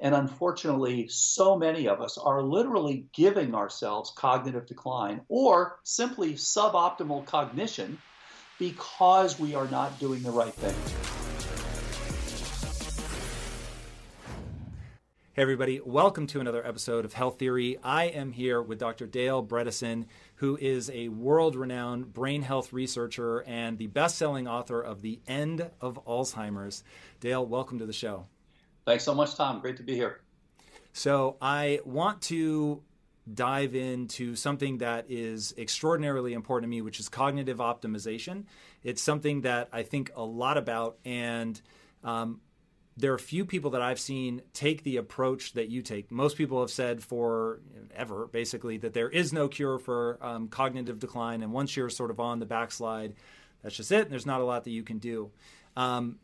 And unfortunately, so many of us are literally giving ourselves cognitive decline or simply suboptimal cognition because we are not doing the right thing. Hey, everybody, welcome to another episode of Health Theory. I am here with Dr. Dale Bredesen, who is a world renowned brain health researcher and the best selling author of The End of Alzheimer's. Dale, welcome to the show. Thanks so much, Tom. Great to be here. So, I want to dive into something that is extraordinarily important to me, which is cognitive optimization. It's something that I think a lot about, and um, there are few people that I've seen take the approach that you take. Most people have said for ever, basically, that there is no cure for um, cognitive decline, and once you're sort of on the backslide, that's just it. There's not a lot that you can do. Um,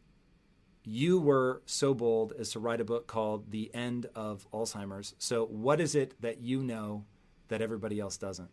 you were so bold as to write a book called The End of Alzheimer's. So, what is it that you know that everybody else doesn't?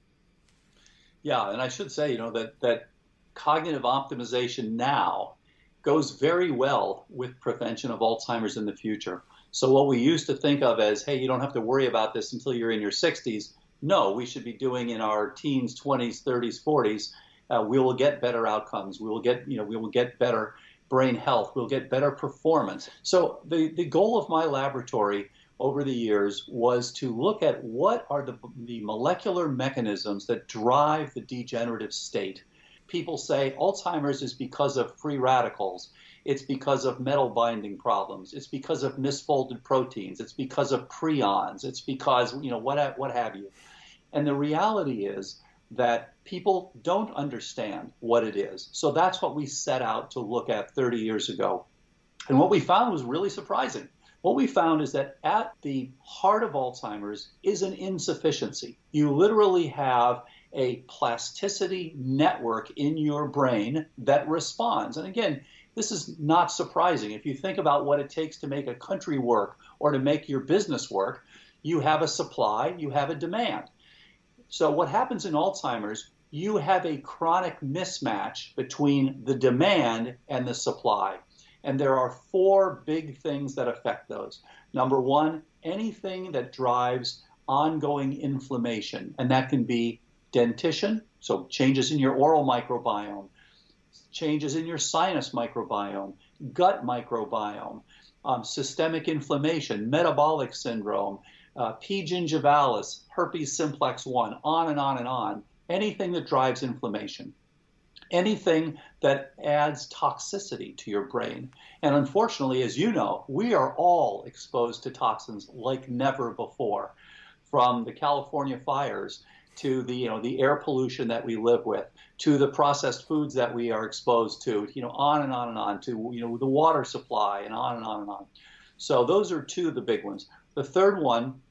Yeah, and I should say, you know, that that cognitive optimization now goes very well with prevention of Alzheimer's in the future. So what we used to think of as, hey, you don't have to worry about this until you're in your 60s, no, we should be doing in our teens, 20s, 30s, 40s. Uh, we will get better outcomes. We will get, you know, we will get better brain health. We'll get better performance. So the, the goal of my laboratory over the years was to look at what are the, the molecular mechanisms that drive the degenerative state people say Alzheimer's is because of free radicals. It's because of metal binding problems. It's because of misfolded proteins. It's because of prions. It's because, you know, what, what have you. And the reality is that people don't understand what it is. So that's what we set out to look at 30 years ago. And what we found was really surprising. What we found is that at the heart of Alzheimer's is an insufficiency. You literally have a plasticity network in your brain that responds. And again, this is not surprising. If you think about what it takes to make a country work or to make your business work, you have a supply, you have a demand. So, what happens in Alzheimer's, you have a chronic mismatch between the demand and the supply. And there are four big things that affect those. Number one, anything that drives ongoing inflammation, and that can be dentition, so changes in your oral microbiome, changes in your sinus microbiome, gut microbiome, um, systemic inflammation, metabolic syndrome, uh, P. gingivalis, herpes simplex 1, on and on and on. Anything that drives inflammation. Anything that adds toxicity to your brain. And unfortunately, as you know, we are all exposed to toxins like never before. From the California fires to the you know the air pollution that we live with, to the processed foods that we are exposed to, you know, on and on and on, to you know the water supply and on and on and on. So those are two of the big ones. The third one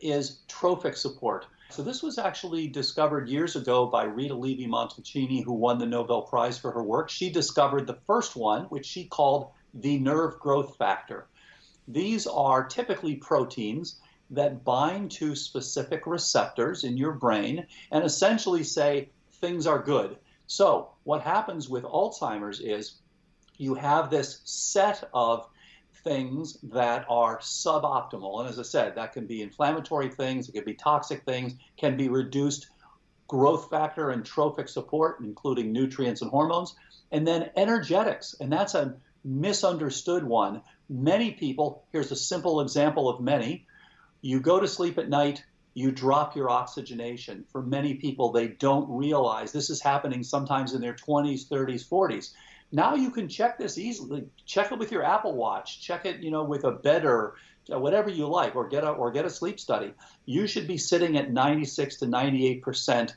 is trophic support. So this was actually discovered years ago by Rita Levi Montalcini, who won the Nobel Prize for her work. She discovered the first one, which she called the nerve growth factor. These are typically proteins that bind to specific receptors in your brain and essentially say things are good. So, what happens with Alzheimer's is you have this set of things that are suboptimal. And as I said, that can be inflammatory things, it can be toxic things, can be reduced growth factor and trophic support, including nutrients and hormones, and then energetics. And that's a misunderstood one Many people, here's a simple example of many. You go to sleep at night, you drop your oxygenation. For many people, they don't realize this is happening sometimes in their 20s, 30s, 40s. Now you can check this easily. Check it with your Apple Watch. Check it, you know, with a better, uh, whatever you like, or get a or get a sleep study. You should be sitting at 96 to 98 percent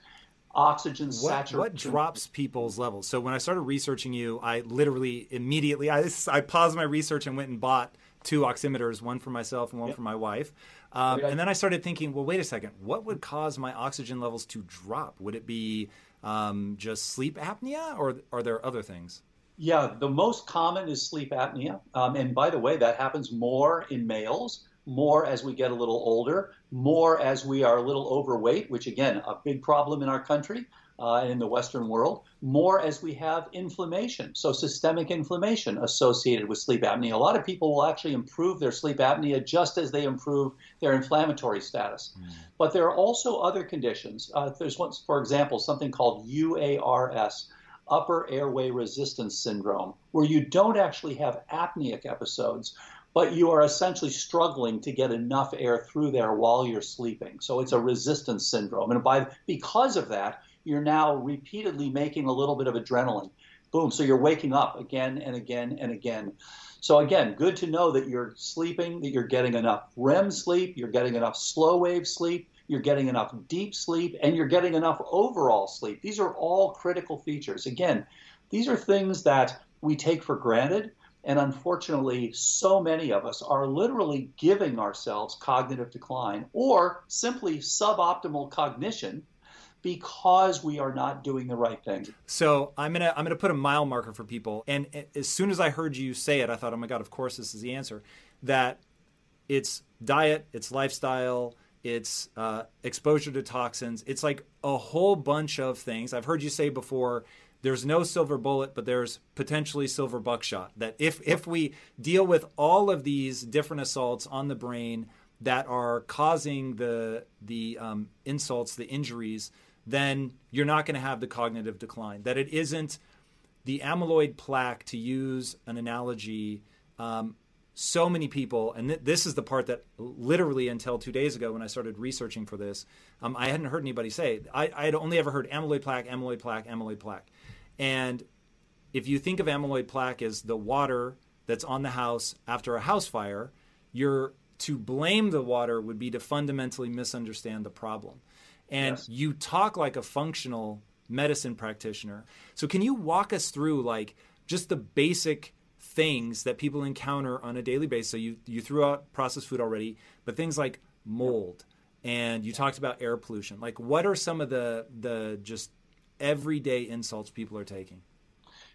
oxygen saturation. What drops people's levels? So when I started researching you, I literally immediately I, I paused my research and went and bought two oximeters, one for myself and one yep. for my wife. Um, and then I started thinking, well, wait a second, what would cause my oxygen levels to drop? Would it be um, just sleep apnea, or are there other things? Yeah, the most common is sleep apnea. Um, and by the way, that happens more in males, more as we get a little older, more as we are a little overweight, which again, a big problem in our country uh, and in the Western world, more as we have inflammation. So, systemic inflammation associated with sleep apnea. A lot of people will actually improve their sleep apnea just as they improve their inflammatory status. Mm. But there are also other conditions. Uh, there's one, for example, something called UARS upper airway resistance syndrome, where you don't actually have apneic episodes, but you are essentially struggling to get enough air through there while you're sleeping. So it's a resistance syndrome. And by because of that, you're now repeatedly making a little bit of adrenaline. Boom. So you're waking up again and again and again. So again, good to know that you're sleeping, that you're getting enough REM sleep, you're getting enough slow wave sleep, you're getting enough deep sleep, and you're getting enough overall sleep. These are all critical features. Again, these are things that we take for granted. And unfortunately, so many of us are literally giving ourselves cognitive decline or simply suboptimal cognition because we are not doing the right thing. So I'm gonna I'm gonna put a mile marker for people. And as soon as I heard you say it, I thought, oh my god, of course this is the answer. That it's diet, it's lifestyle, it's uh, exposure to toxins. It's like a whole bunch of things. I've heard you say before there's no silver bullet, but there's potentially silver buckshot. That if, if we deal with all of these different assaults on the brain that are causing the, the um, insults, the injuries, then you're not going to have the cognitive decline. That it isn't the amyloid plaque, to use an analogy, um, so many people, and th- this is the part that literally until two days ago when I started researching for this, um, I hadn't heard anybody say. I, I had only ever heard amyloid plaque, amyloid plaque, amyloid plaque. And if you think of amyloid plaque as the water that's on the house after a house fire, you're to blame the water would be to fundamentally misunderstand the problem. And yes. you talk like a functional medicine practitioner. So can you walk us through like just the basic things that people encounter on a daily basis. So you you threw out processed food already, but things like mold, and you talked about air pollution. Like, what are some of the the just everyday insults people are taking?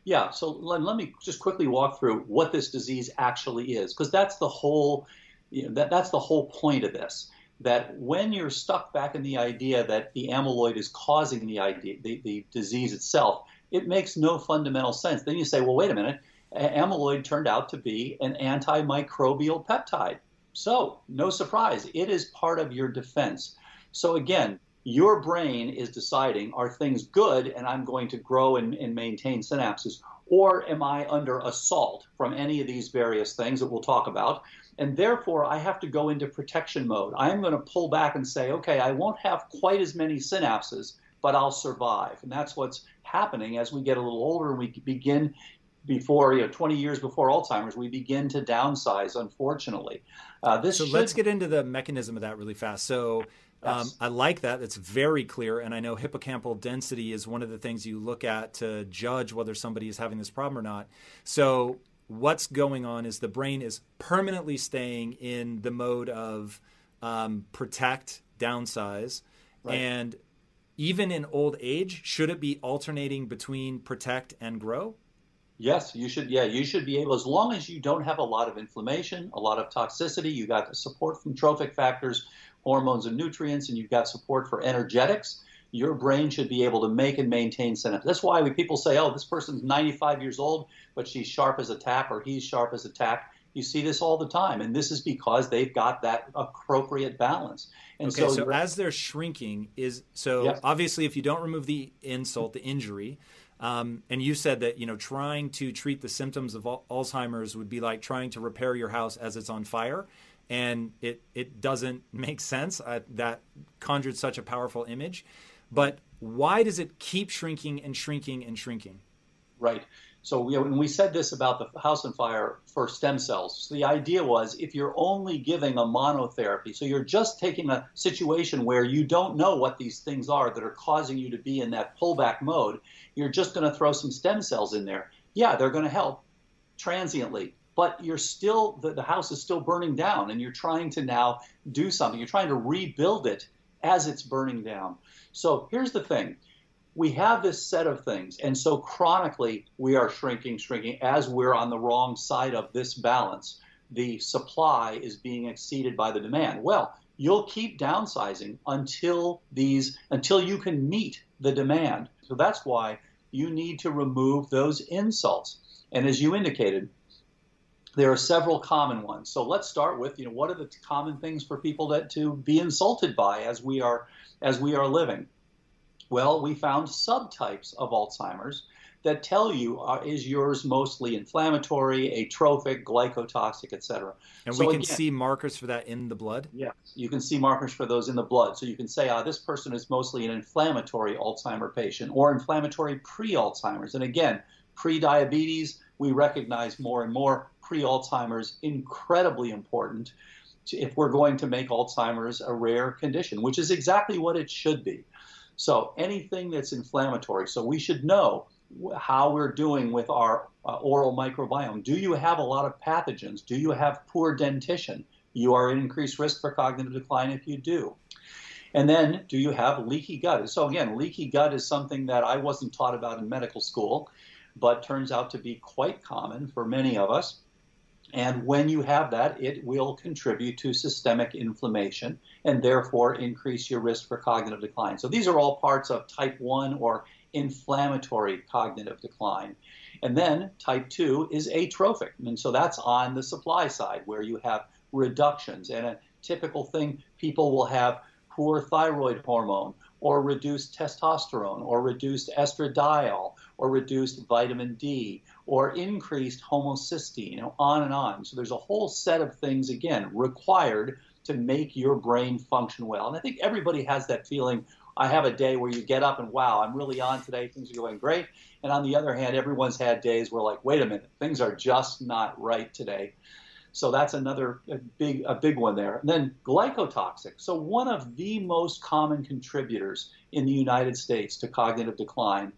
Yeah, so let, let me just quickly walk through what this disease actually is, because that's the whole you know, that that's the whole point of this. That when you're stuck back in the idea that the amyloid is causing the idea, the, the disease itself, it makes no fundamental sense. Then you say, well, wait a minute amyloid turned out to be an antimicrobial peptide. So, no surprise, it is part of your defense. So, again, your brain is deciding are things good and I'm going to grow and, and, maintain synapses, or am I under assault from any of these various things that we'll talk about? And therefore, I have to go into protection mode. I'm going to pull back and say, okay, I won't have quite as many synapses, but I'll survive. And that's what's happening as we get a little older and we begin before you know 20 years before Alzheimer's, we begin to downsize. Unfortunately, uh, this. So should... let's get into the mechanism of that really fast. So. Um, yes. I like that. It's very clear. And I know hippocampal density is one of the things you look at to judge whether somebody is having this problem or not. So, what's going on is the brain is permanently staying in the mode of um, protect, downsize. Right. And even in old age, should it be alternating between protect and grow? Yes, you should. Yeah, you should be able, as long as you don't have a lot of inflammation, a lot of toxicity, you got the support from trophic factors, hormones and nutrients, and you've got support for energetics. Your brain should be able to make and maintain synapses. That's why when people say, "Oh, this person's 95 years old, but she's sharp as a tack," or "He's sharp as a tack." You see this all the time, and this is because they've got that appropriate balance. And okay, so, so as they're shrinking, is so obviously if you don't remove the insult, the injury, Um, and you said that you know trying to treat the symptoms of Alzheimer's would be like trying to repair your house as it's on fire, and it it doesn't make sense. Uh, that conjured such a powerful image, but why does it keep shrinking and shrinking and shrinking? Right. So we, when we said this about the house on fire for stem cells, so the idea was if you're only giving a monotherapy, so you're just taking a situation where you don't know what these things are that are causing you to be in that pullback mode, you're just going to throw some stem cells in there. Yeah, they're going to help transiently, but you're still the, the house is still burning down, and you're trying to now do something. You're trying to rebuild it as it's burning down. So here's the thing we have this set of things. And so chronically, we are shrinking, shrinking as we're on the wrong side of this balance. The supply is being exceeded by the demand. Well, you'll keep downsizing until these until you can meet the demand. So that's why you need to remove those insults. And as you indicated, there are several common ones. So let's start with, you know, what are the common things for people that to be insulted by as we are as we are living? Well, we found subtypes of Alzheimer's that tell you uh, is yours mostly inflammatory, atrophic, glycotoxic, etc. And so we can again, see markers for that in the blood. Yes, you can see markers for those in the blood. So you can say, ah, this person is mostly an inflammatory Alzheimer patient or inflammatory pre-Alzheimer's. And again, pre-diabetes, we recognize more and more pre-Alzheimer's incredibly important if we're going to make Alzheimer's a rare condition, which is exactly what it should be. So anything that's inflammatory, so we should know how we're doing with our uh, oral microbiome. Do you have a lot of pathogens? Do you have poor dentition? You are at increased risk for cognitive decline if you do. And then, do you have leaky gut? So, again, leaky gut is something that I wasn't taught about in medical school, but turns out to be quite common for many of us. And when you have that, it will contribute to systemic inflammation and therefore increase your risk for cognitive decline. So these are all parts of type 1 or inflammatory cognitive decline. And then type 2 is atrophic. And so that's on the supply side where you have reductions. And a typical thing people will have poor thyroid hormone or reduced testosterone or reduced estradiol or reduced vitamin D or increased homocysteine, you know, on and on. So there's a whole set of things, again, required to make your brain function well. And I think everybody has that feeling. I have a day where you get up and wow, I'm really on today, things are going great. And on the other hand, everyone's had days where like, wait a minute, things are just not right today. So that's another big a big one there. And then glycotoxic. So one of the most common contributors in the United States to cognitive decline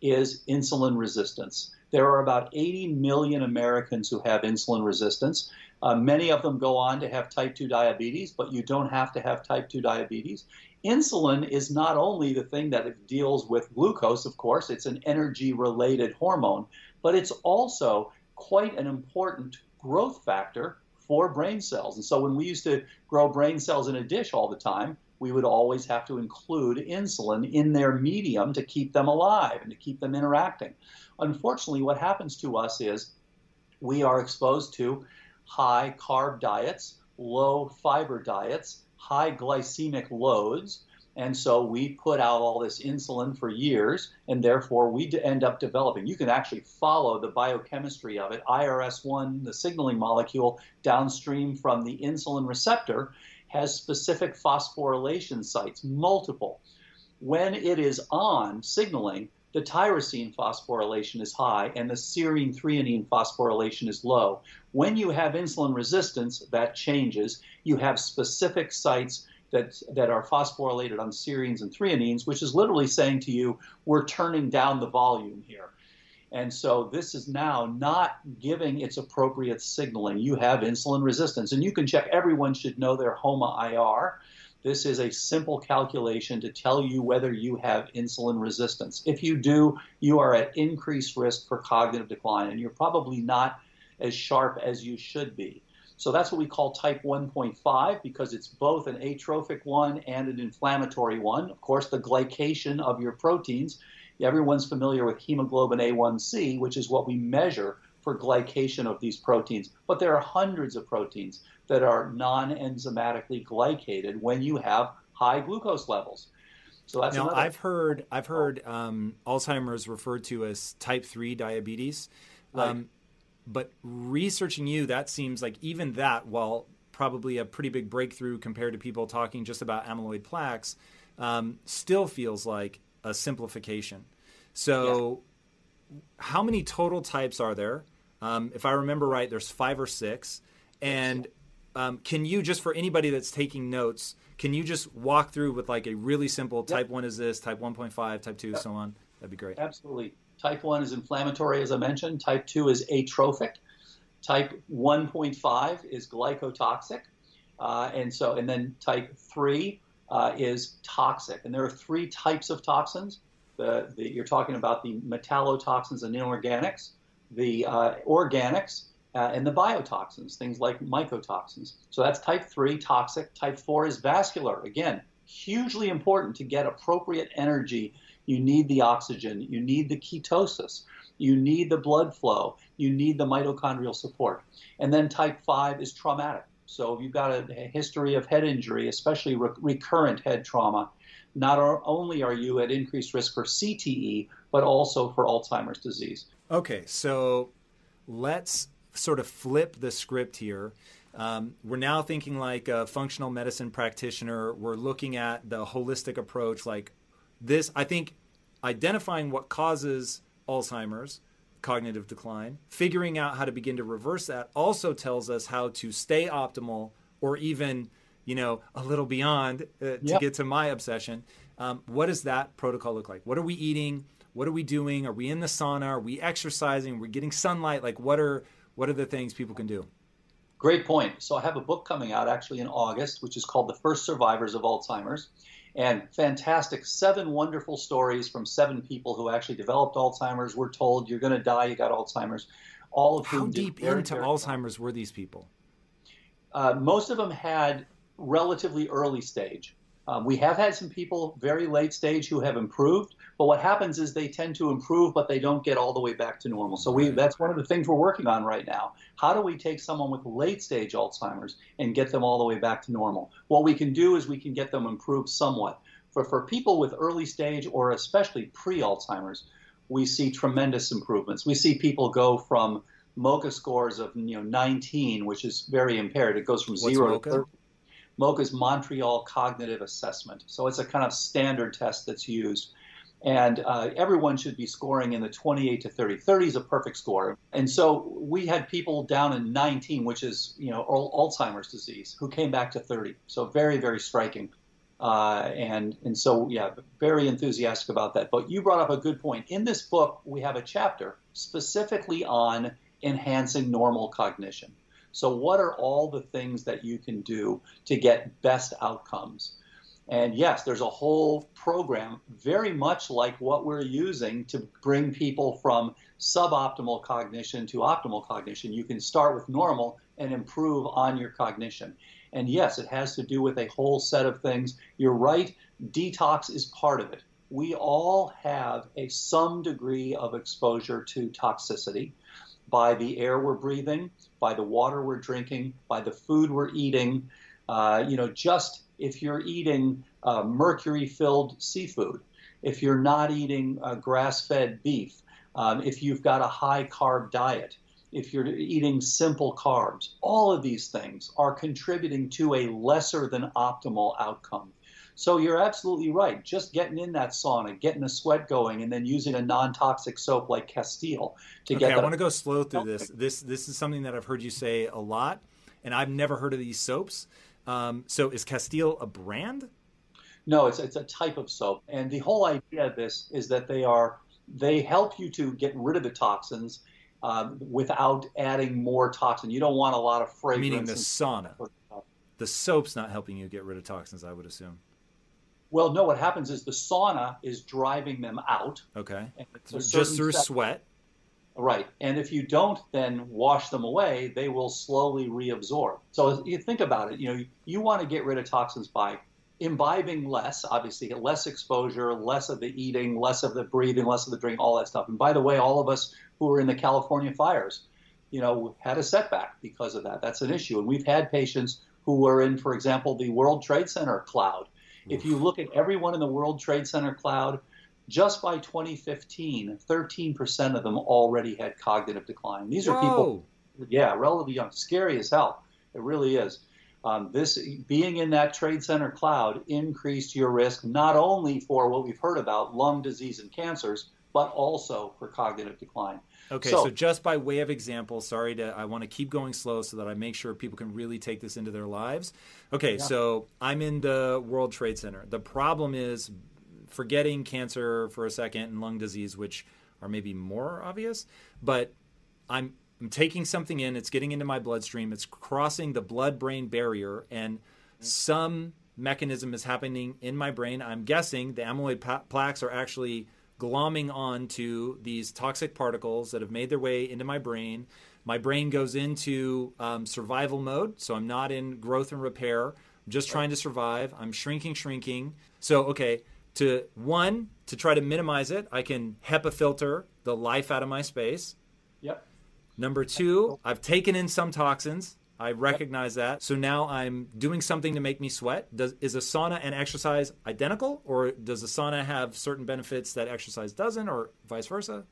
is insulin resistance. There are about 80 million Americans who have insulin resistance. Uh, many of them go on to have type 2 diabetes, but you don't have to have type 2 diabetes. Insulin is not only the thing that deals with glucose, of course, it's an energy related hormone, but it's also quite an important growth factor for brain cells. And so when we used to grow brain cells in a dish all the time, we would always have to include insulin in their medium to keep them alive and to keep them interacting. Unfortunately, what happens to us is we are exposed to high carb diets, low fiber diets, high glycemic loads. And so we put out all this insulin for years, and therefore we end up developing. You can actually follow the biochemistry of it. IRS1, the signaling molecule downstream from the insulin receptor, has specific phosphorylation sites, multiple. When it is on signaling, the tyrosine phosphorylation is high and the serine threonine phosphorylation is low. When you have insulin resistance, that changes. You have specific sites that, that are phosphorylated on serines and threonines, which is literally saying to you, we're turning down the volume here. And so this is now not giving its appropriate signaling. You have insulin resistance, and you can check. Everyone should know their HOMA IR. This is a simple calculation to tell you whether you have insulin resistance. If you do, you are at increased risk for cognitive decline, and you're probably not as sharp as you should be. So that's what we call type 1.5 because it's both an atrophic one and an inflammatory one. Of course, the glycation of your proteins. Everyone's familiar with hemoglobin A1C, which is what we measure for glycation of these proteins. But there are hundreds of proteins that are non enzymatically glycated when you have high glucose levels. So that's now another. I've heard I've heard um, Alzheimer's referred to as type three diabetes, Right. um, but researching you, that seems like even that, while probably a pretty big breakthrough compared to people talking just about amyloid plaques, um, still feels like a simplification. So, how many total types are there? Um, if I remember right, there's five or six. And um, can you just for anybody that's taking notes, can you just walk through with like a really simple type one is this, type 1.5, type two, so on? That'd be great. Absolutely. Type 1 is inflammatory, as I mentioned. Type 2 is atrophic. Type 1.5 is glycotoxic. Uh, and so, and then type 3 uh, is toxic. And there are three types of toxins. The, the, you're talking about the metallotoxins and inorganics, the uh, organics, uh, and the biotoxins, things like mycotoxins. So that's type 3, toxic. Type 4 is vascular. Again, hugely important to get appropriate energy. You need the oxygen, you need the ketosis, you need the blood flow, you need the mitochondrial support. And then type 5 is traumatic. So if you've got a, a history of head injury, especially re- recurrent head trauma, not only are you at increased risk for CTE, but also for Alzheimer's disease. Okay, so let's sort of flip the script here. Um, we're now thinking like a functional medicine practitioner. We're looking at the holistic approach. Like this, I think identifying what causes Alzheimer's, cognitive decline, figuring out how to begin to reverse that also tells us how to stay optimal or even, you know, a little beyond uh, to Yep. get to my obsession. Um, what does that protocol look like? What are we eating? What are we doing? Are we in the sauna? Are we exercising? we're we getting sunlight? Like what are what are the things people can do? Great point. So I have a book coming out actually in August, which is called The First Survivors of Alzheimer's. And fantastic, seven wonderful stories from seven people who actually developed Alzheimer's. We're told you're going to die, you got Alzheimer's. All of How whom did deep into Alzheimer's were these people? Uh, most of them had relatively early stage. Um, we have had some people very late stage who have improved, but what happens is they tend to improve, but they don't get all the way back to normal. So we that's one of the things we're working on right now. How do we take someone with late stage Alzheimer's and get them all the way back to normal? What we can do is we can get them improved somewhat. For for people with early stage or especially pre-Alzheimer's, we see tremendous improvements. We see people go from MoCA scores of you know 19, which is very impaired. It goes from What's zero MoCA? to 30. MoCA is Montreal Cognitive Assessment. So it's a kind of standard test that's used. And uh, everyone should be scoring in the 28 to 30. 30 is a perfect score. And so we had people down in 19, which is, you know, Al- Alzheimer's disease, who came back to 30. So very, very striking. Uh, and, and so, yeah, very enthusiastic about that. But you brought up a good point. In this book, we have a chapter specifically on enhancing normal cognition. So, what are all the things that you can do to get best outcomes? And yes, there's a whole program very much like what we're using to bring people from suboptimal cognition to optimal cognition. You can start with normal and improve on your cognition. And yes, it has to do with a whole set of things. You're right, detox is part of it. We all have a some degree of exposure to toxicity by the air we're breathing, by the water we're drinking, by the food we're eating. Uh, you know, just if you're eating uh, mercury filled seafood, if you're not eating uh, grass fed beef, um, if you've got a high carb diet, if you're eating simple carbs, all of these things are contributing to a lesser than optimal outcome. So you're absolutely right. Just getting in that sauna, getting the sweat going, and then using a non-toxic soap like Castile to Okay, get Okay, I want to go slow through this. This this is something that I've heard you say a lot, and I've never heard of these soaps. Um, so is Castile a brand? No, it's it's a type of soap, and the whole idea of this is that they are they help you to get rid of the toxins um, without adding more toxin. You don't want a lot of fragrance. Meaning the sauna. The soap's not helping you get rid of toxins, I would assume. Well, no. What happens is the sauna is driving them out. Okay. So just through step- sweat. Right. And if you don't then wash them away, they will slowly reabsorb. So you think about it, you know, you want to get rid of toxins by imbibing less, obviously, less exposure, less of the eating, less of the breathing, less of the drink, all that stuff. And by the way, all of us who were in the California fires, you know, had a setback because of that. That's an issue. And we've had patients who were in, for example, the World Trade Center cloud. If you look at everyone in the World Trade Center cloud, just by 2015, 13% of them already had cognitive decline. These are Whoa. people, yeah, relatively young, scary as hell. It really is. Um, this being in that trade center cloud increased your risk not only for what we've heard about lung disease and cancers, but also for cognitive decline. Okay, so, so just by way of example, sorry to I want to keep going slow so that I make sure people can really take this into their lives. Okay, yeah. so I'm in the World Trade Center. The problem is forgetting cancer for a second and lung disease, which are maybe more obvious, but I'm I'm taking something in, it's getting into my bloodstream, it's crossing the blood brain barrier, and mm-hmm. some mechanism is happening in my brain. I'm guessing the amyloid pa- plaques are actually glomming on to these toxic particles that have made their way into my brain. My brain goes into um, survival mode, so I'm not in growth and repair. I'm just trying to survive. I'm shrinking, shrinking. So, okay, to one, to try to minimize it, I can HEPA filter the life out of my space. Yep. Number two, I've taken in some toxins. I recognize that. So now I'm doing something to make me sweat. Does, is a sauna and exercise identical, or does a sauna have certain benefits that exercise doesn't, or vice versa?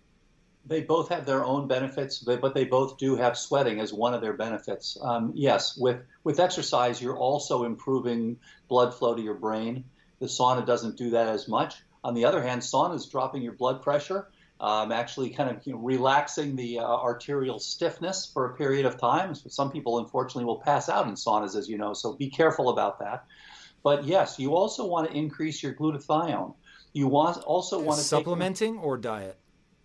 They both have their own benefits, but they both do have sweating as one of their benefits. Um, yes, with with exercise, you're also improving blood flow to your brain. The sauna doesn't do that as much. On the other hand, sauna is dropping your blood pressure um, actually kind of you know, relaxing the uh, arterial stiffness for a period of time. So some people, unfortunately, will pass out in saunas, as you know, so be careful about that. But yes, you also want to increase your glutathione. You want also want to supplementing take, or diet.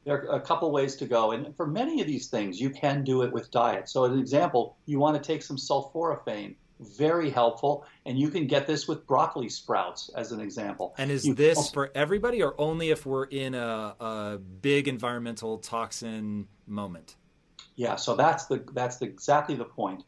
There are a couple ways to go, and for many of these things, you can do it with diet. So, as an example, you want to take some sulforaphane very helpful. And you can get this with broccoli sprouts, as an example. And is you this for everybody, or only if we're in a, a, big environmental toxin moment? Yeah, so that's the that's the, exactly the point.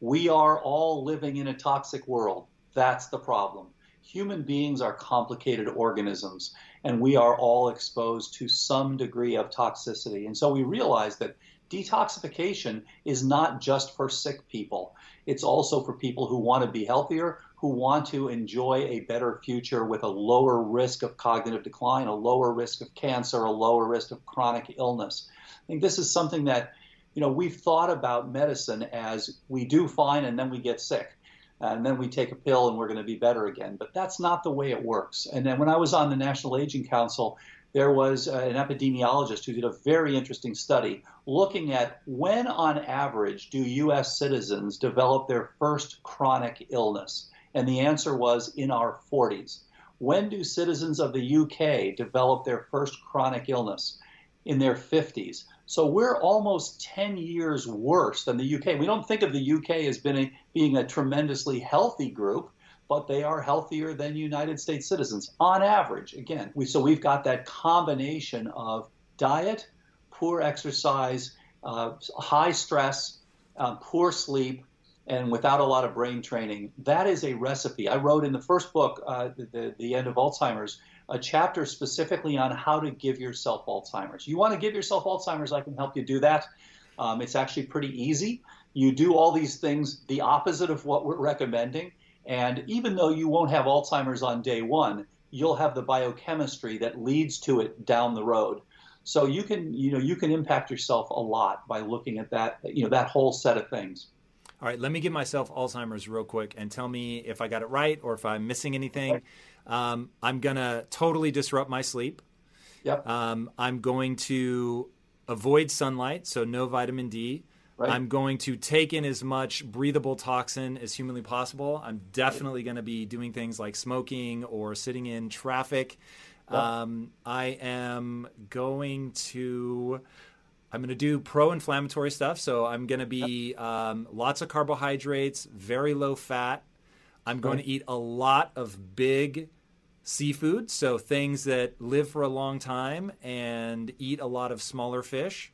We are all living in a toxic world. That's the problem. Human beings are complicated organisms, and we are all exposed to some degree of toxicity. And so we realize that detoxification is not just for sick people. It's also for people who want to be healthier, who want to enjoy a better future with a lower risk of cognitive decline, a lower risk of cancer, a lower risk of chronic illness. I think this is something that, you know, we've thought about medicine as we do fine and then we get sick. And then we take a pill and we're going to be better again. But that's not the way it works. And then when I was on the National Aging Council, there was uh, an epidemiologist who did a very interesting study looking at when, on average, do U.S. citizens develop their first chronic illness? And the answer was in our 40s. When do citizens of the UK develop their first chronic illness? In their 50s. So we're almost 10 years worse than the UK. We don't think of the UK as being a, being a tremendously healthy group but they are healthier than United States citizens on average. Again, we, so we've got that combination of diet, poor exercise, uh, high stress, uh, poor sleep, and without a lot of brain training. That is a recipe. I wrote in the first book, uh, the, the End of Alzheimer's, a chapter specifically on how to give yourself Alzheimer's. You want to give yourself Alzheimer's, I can help you do that. Um, it's actually pretty easy. You do all these things the opposite of what we're recommending and even though you won't have Alzheimer's on day one, you'll have the biochemistry that leads to it down the road. So you can, you know, you can impact yourself a lot by looking at that, you know, that whole set of things. All right, let me give myself Alzheimer's real quick and tell me if I got it right or if I'm missing anything. Um, I'm gonna totally disrupt my sleep. Yep. Um, I'm going to avoid sunlight, so no vitamin D. Right. I'm going to take in as much breathable toxin as humanly possible. I'm definitely going to be doing things like smoking or sitting in traffic. Um, I am going to. I'm going to do pro-inflammatory stuff, so I'm going to be um, lots of carbohydrates, very low fat. I'm going right. to eat a lot of big seafood, so things that live for a long time, and eat a lot of smaller fish.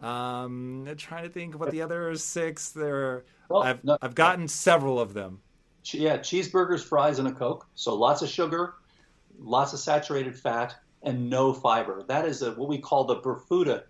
Um, I'm trying to think what the other six there. Well, I've no, I've gotten several of them. Yeah, cheeseburgers, fries, and a coke. So lots of sugar, lots of saturated fat, and no fiber. That is a, what we call the Bermuda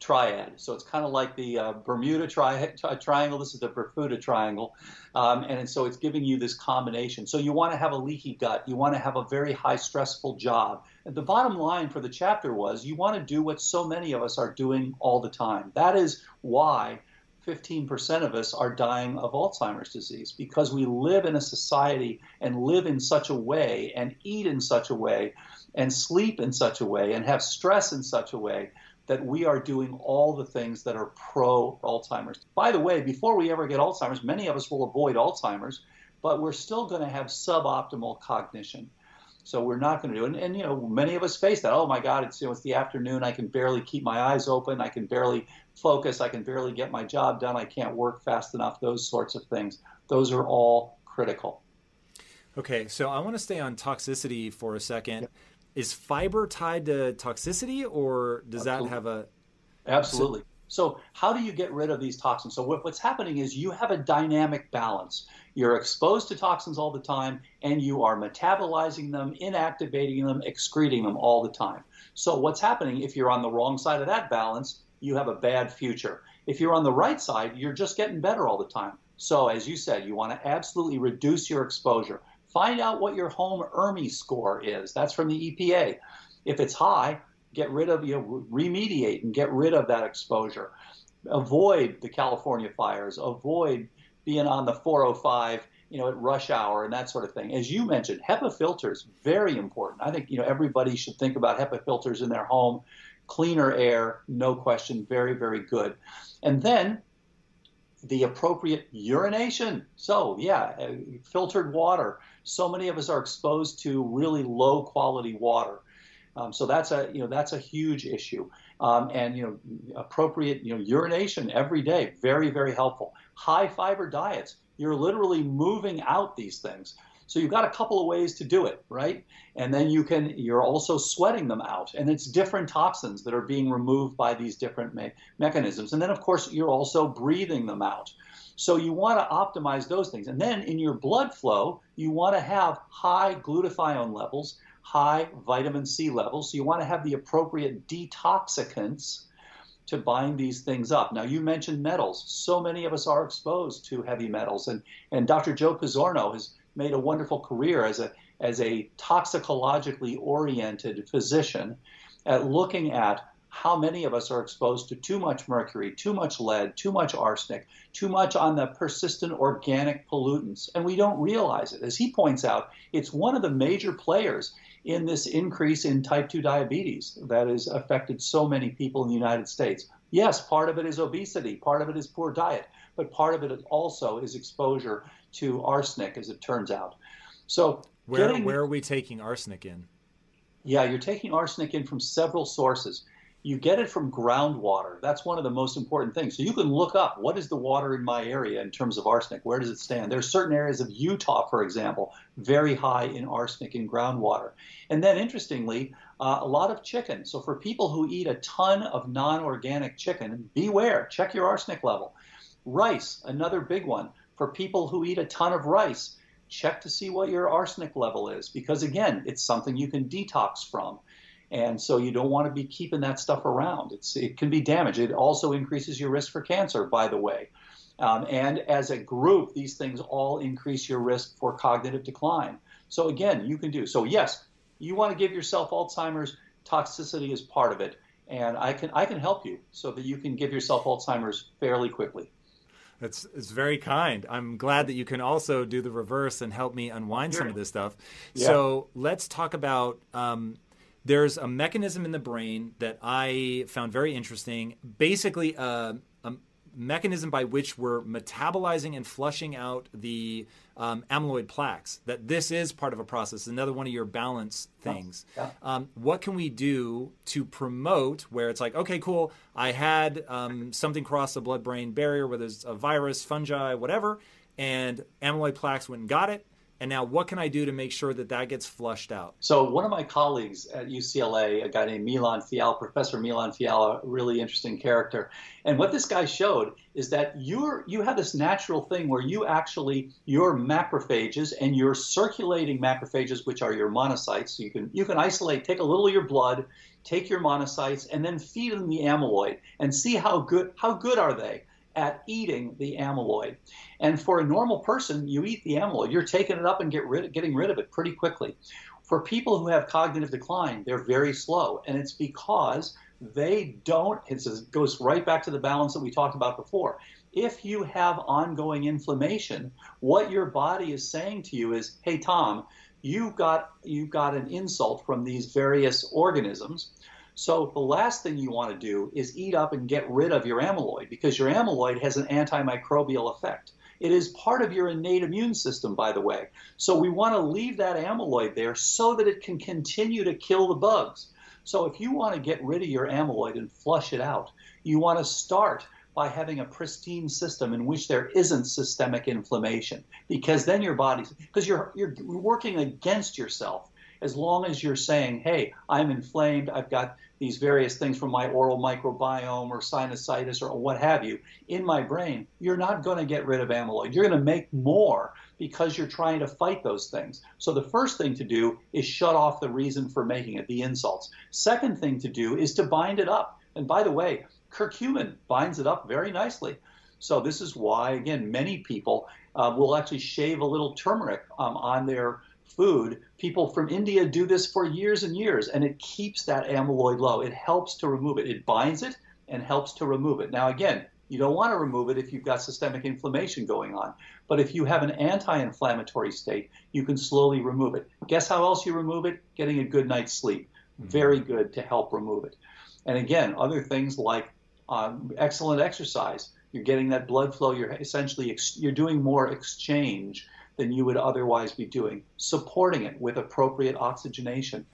triad. So it's kind of like the uh, Bermuda tri- tri- Triangle. This is the Bermuda Triangle. Um, and so it's giving you this combination. So you want to have a leaky gut. You want to have a very high stressful job. The bottom line for the chapter was you want to do what so many of us are doing all the time. That is why 15% of us are dying of Alzheimer's disease because we live in a society and live in such a way and eat in such a way and sleep in such a way and have stress in such a way that we are doing all the things that are pro Alzheimer's. By the way, before we ever get Alzheimer's, many of us will avoid Alzheimer's, but we're still going to have suboptimal cognition. So we're not going to do it. And, and, you know, many of us face that. Oh my God, it's you know, it's the afternoon. I can barely keep my eyes open. I can barely focus. I can barely get my job done. I can't work fast enough. Those sorts of things. Those are all critical. Okay, so I want to stay on toxicity for a second. Yep. Is fiber tied to toxicity, or does Absolutely. that have a? Absolutely. So, how do you get rid of these toxins? So, what, what's happening is you have a dynamic balance. You're exposed to toxins all the time, and you are metabolizing them, inactivating them, excreting them all the time. So, what's happening if you're on the wrong side of that balance? You have a bad future. If you're on the right side, you're just getting better all the time. So, as you said, you want to absolutely reduce your exposure. Find out what your home ERMI score is. That's from the EPA. If it's high, get rid of, you know, remediate and get rid of that exposure. Avoid the California fires. Avoid being on the 405, you know, at rush hour and that sort of thing. As you mentioned, HEPA filters, very important. I think, you know, everybody should think about HEPA filters in their home. Cleaner air, no question, very, very good. And then the appropriate urination. So, yeah, uh, filtered water. So many of us are exposed to really low quality water. Um, so that's a you know that's a huge issue. Um, and you know appropriate you know urination every day, very very helpful. High fiber diets. You're literally moving out these things. So you've got a couple of ways to do it, right? And then you can you're also sweating them out, and it's different toxins that are being removed by these different me- mechanisms. And then of course you're also breathing them out. So you want to optimize those things. And then in your blood flow, you want to have high glutathione levels, high vitamin C levels. So you want to have the appropriate detoxicants to bind these things up. Now, you mentioned metals. So many of us are exposed to heavy metals. And, and Dr. Joe Pizzorno has made a wonderful career as a, as a toxicologically oriented physician at looking at how many of us are exposed to too much mercury, too much lead, too much arsenic, too much on the persistent organic pollutants, and we don't realize it. As he points out, it's one of the major players in this increase in type 2 diabetes that has affected so many people in the United States. Yes, part of it is obesity, part of it is poor diet, but part of it also is exposure to arsenic, as it turns out. So, where, getting, where are we taking arsenic in? Yeah, you're taking arsenic in from several sources you get it from groundwater. That's one of the most important things. So you can look up what is the water in my area in terms of arsenic? Where does it stand? There are certain areas of Utah, for example, very high in arsenic in groundwater. And then, interestingly, uh, a lot of chicken. So for people who eat a ton of non-organic chicken, beware. Check your arsenic level. Rice, another big one. For people who eat a ton of rice, check to see what your arsenic level is because again, it's something you can detox from. And so you don't want to be keeping that stuff around. It's, it can be damaged. It also increases your risk for cancer, by the way. Um, and as a group, these things all increase your risk for cognitive decline. So again, you can do. So yes, you want to give yourself Alzheimer's. Toxicity is part of it, and I can I can help you so that you can give yourself Alzheimer's fairly quickly. It's it's very kind. I'm glad that you can also do the reverse and help me unwind sure. some of this stuff. Yeah. So let's talk about um, there's a mechanism in the brain that I found very interesting. Basically, a, a mechanism by which we're metabolizing and flushing out the um, amyloid plaques. That this is part of a process. Another one of your balance things. Yeah. Um, what can we do to promote where it's like, okay, cool, I had um, something cross the blood-brain barrier, whether it's a virus, fungi, whatever, and amyloid plaques went and got it And now, what can I do to make sure that that gets flushed out? So, one of my colleagues at UCLA, a guy named Milan Fiala, Professor Milan Fiala, really interesting character. And what this guy showed is that you're you have this natural thing where you actually your macrophages and your circulating macrophages, which are your monocytes, so you can you can isolate, take a little of your blood, take your monocytes, and then feed them the amyloid and see how good how good are they at eating the amyloid. And for a normal person, you eat the amyloid, you're taking it up and get rid, getting rid of it pretty quickly. For people who have cognitive decline, they're very slow, and it's because they don't. It goes right back to the balance that we talked about before. If you have ongoing inflammation, what your body is saying to you is, "Hey, Tom, you got you got an insult from these various organisms." So the last thing you want to do is eat up and get rid of your amyloid because your amyloid has an antimicrobial effect. It is part of your innate immune system, by the way. So we want to leave that amyloid there so that it can continue to kill the bugs. So if you want to get rid of your amyloid and flush it out, you want to start by having a pristine system in which there isn't systemic inflammation because then your body's because you're you're working against yourself as long as you're saying, hey, I'm inflamed, I've got these various things from my oral microbiome or sinusitis or what have you in my brain, you're not going to get rid of amyloid. You're going to make more because you're trying to fight those things. So the first thing to do is shut off the reason for making it, the insults. Second thing to do is to bind it up. And by the way, curcumin binds it up very nicely. So this is why, again, many people uh, will actually shave a little turmeric um, on their food. People from India do this for years and years, and it keeps that amyloid low. It helps to remove it. It binds it and helps to remove it. Now, again, you don't want to remove it if you've got systemic inflammation going on. But if you have an anti inflammatory state, you can slowly remove it. Guess how else you remove it? Getting a good night's sleep. Mm-hmm. Very good to help remove it. And again, other things like um, excellent exercise. You're getting that blood flow. You're essentially ex- you're doing more exchange than you would otherwise be doing, supporting it with appropriate oxygenation.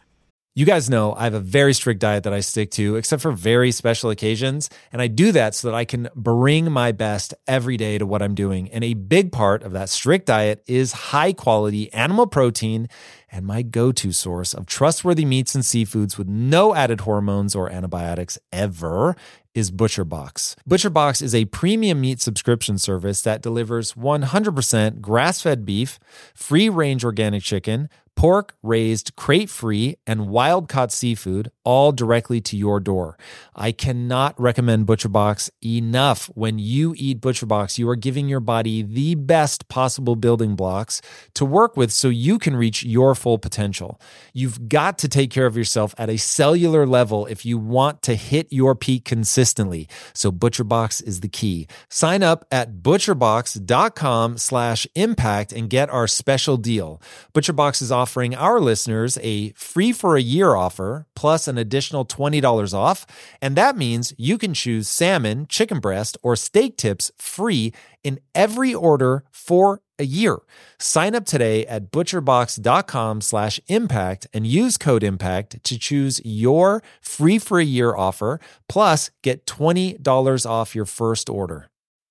You guys know I have a very strict diet that I stick to, except for very special occasions. And I do that so that I can bring my best every day to what I'm doing. And a big part of that strict diet is high quality animal protein and my go to source of trustworthy meats and seafoods with no added hormones or antibiotics ever is ButcherBox. ButcherBox is a premium meat subscription service that delivers 100% grass fed beef, free range organic chicken, pork raised crate free and wild caught seafood all directly to your door. I cannot recommend ButcherBox enough. When you eat ButcherBox, you are giving your body the best possible building blocks to work with so you can reach your full potential. You've got to take care of yourself at a cellular level if you want to hit your peak consistently. So ButcherBox is the key. Sign up at butcherbox.com slash impact and get our special deal. ButcherBox is offering our listeners a free for a year offer plus an additional $20 off. And that means you can choose salmon, chicken breast, or steak tips free in every order for a year. Sign up today at butcherbox.com slash impact and use code impact to choose your free for a year offer. Plus, get $20 off your first order.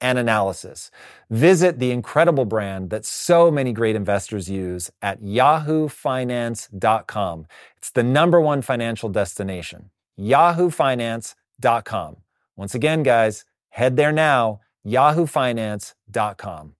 and analysis. Visit the incredible brand that so many great investors use at yahoofinance.com. It's the number one financial destination. yahoofinance.com. Once again, guys, head there now, yahoofinance.com.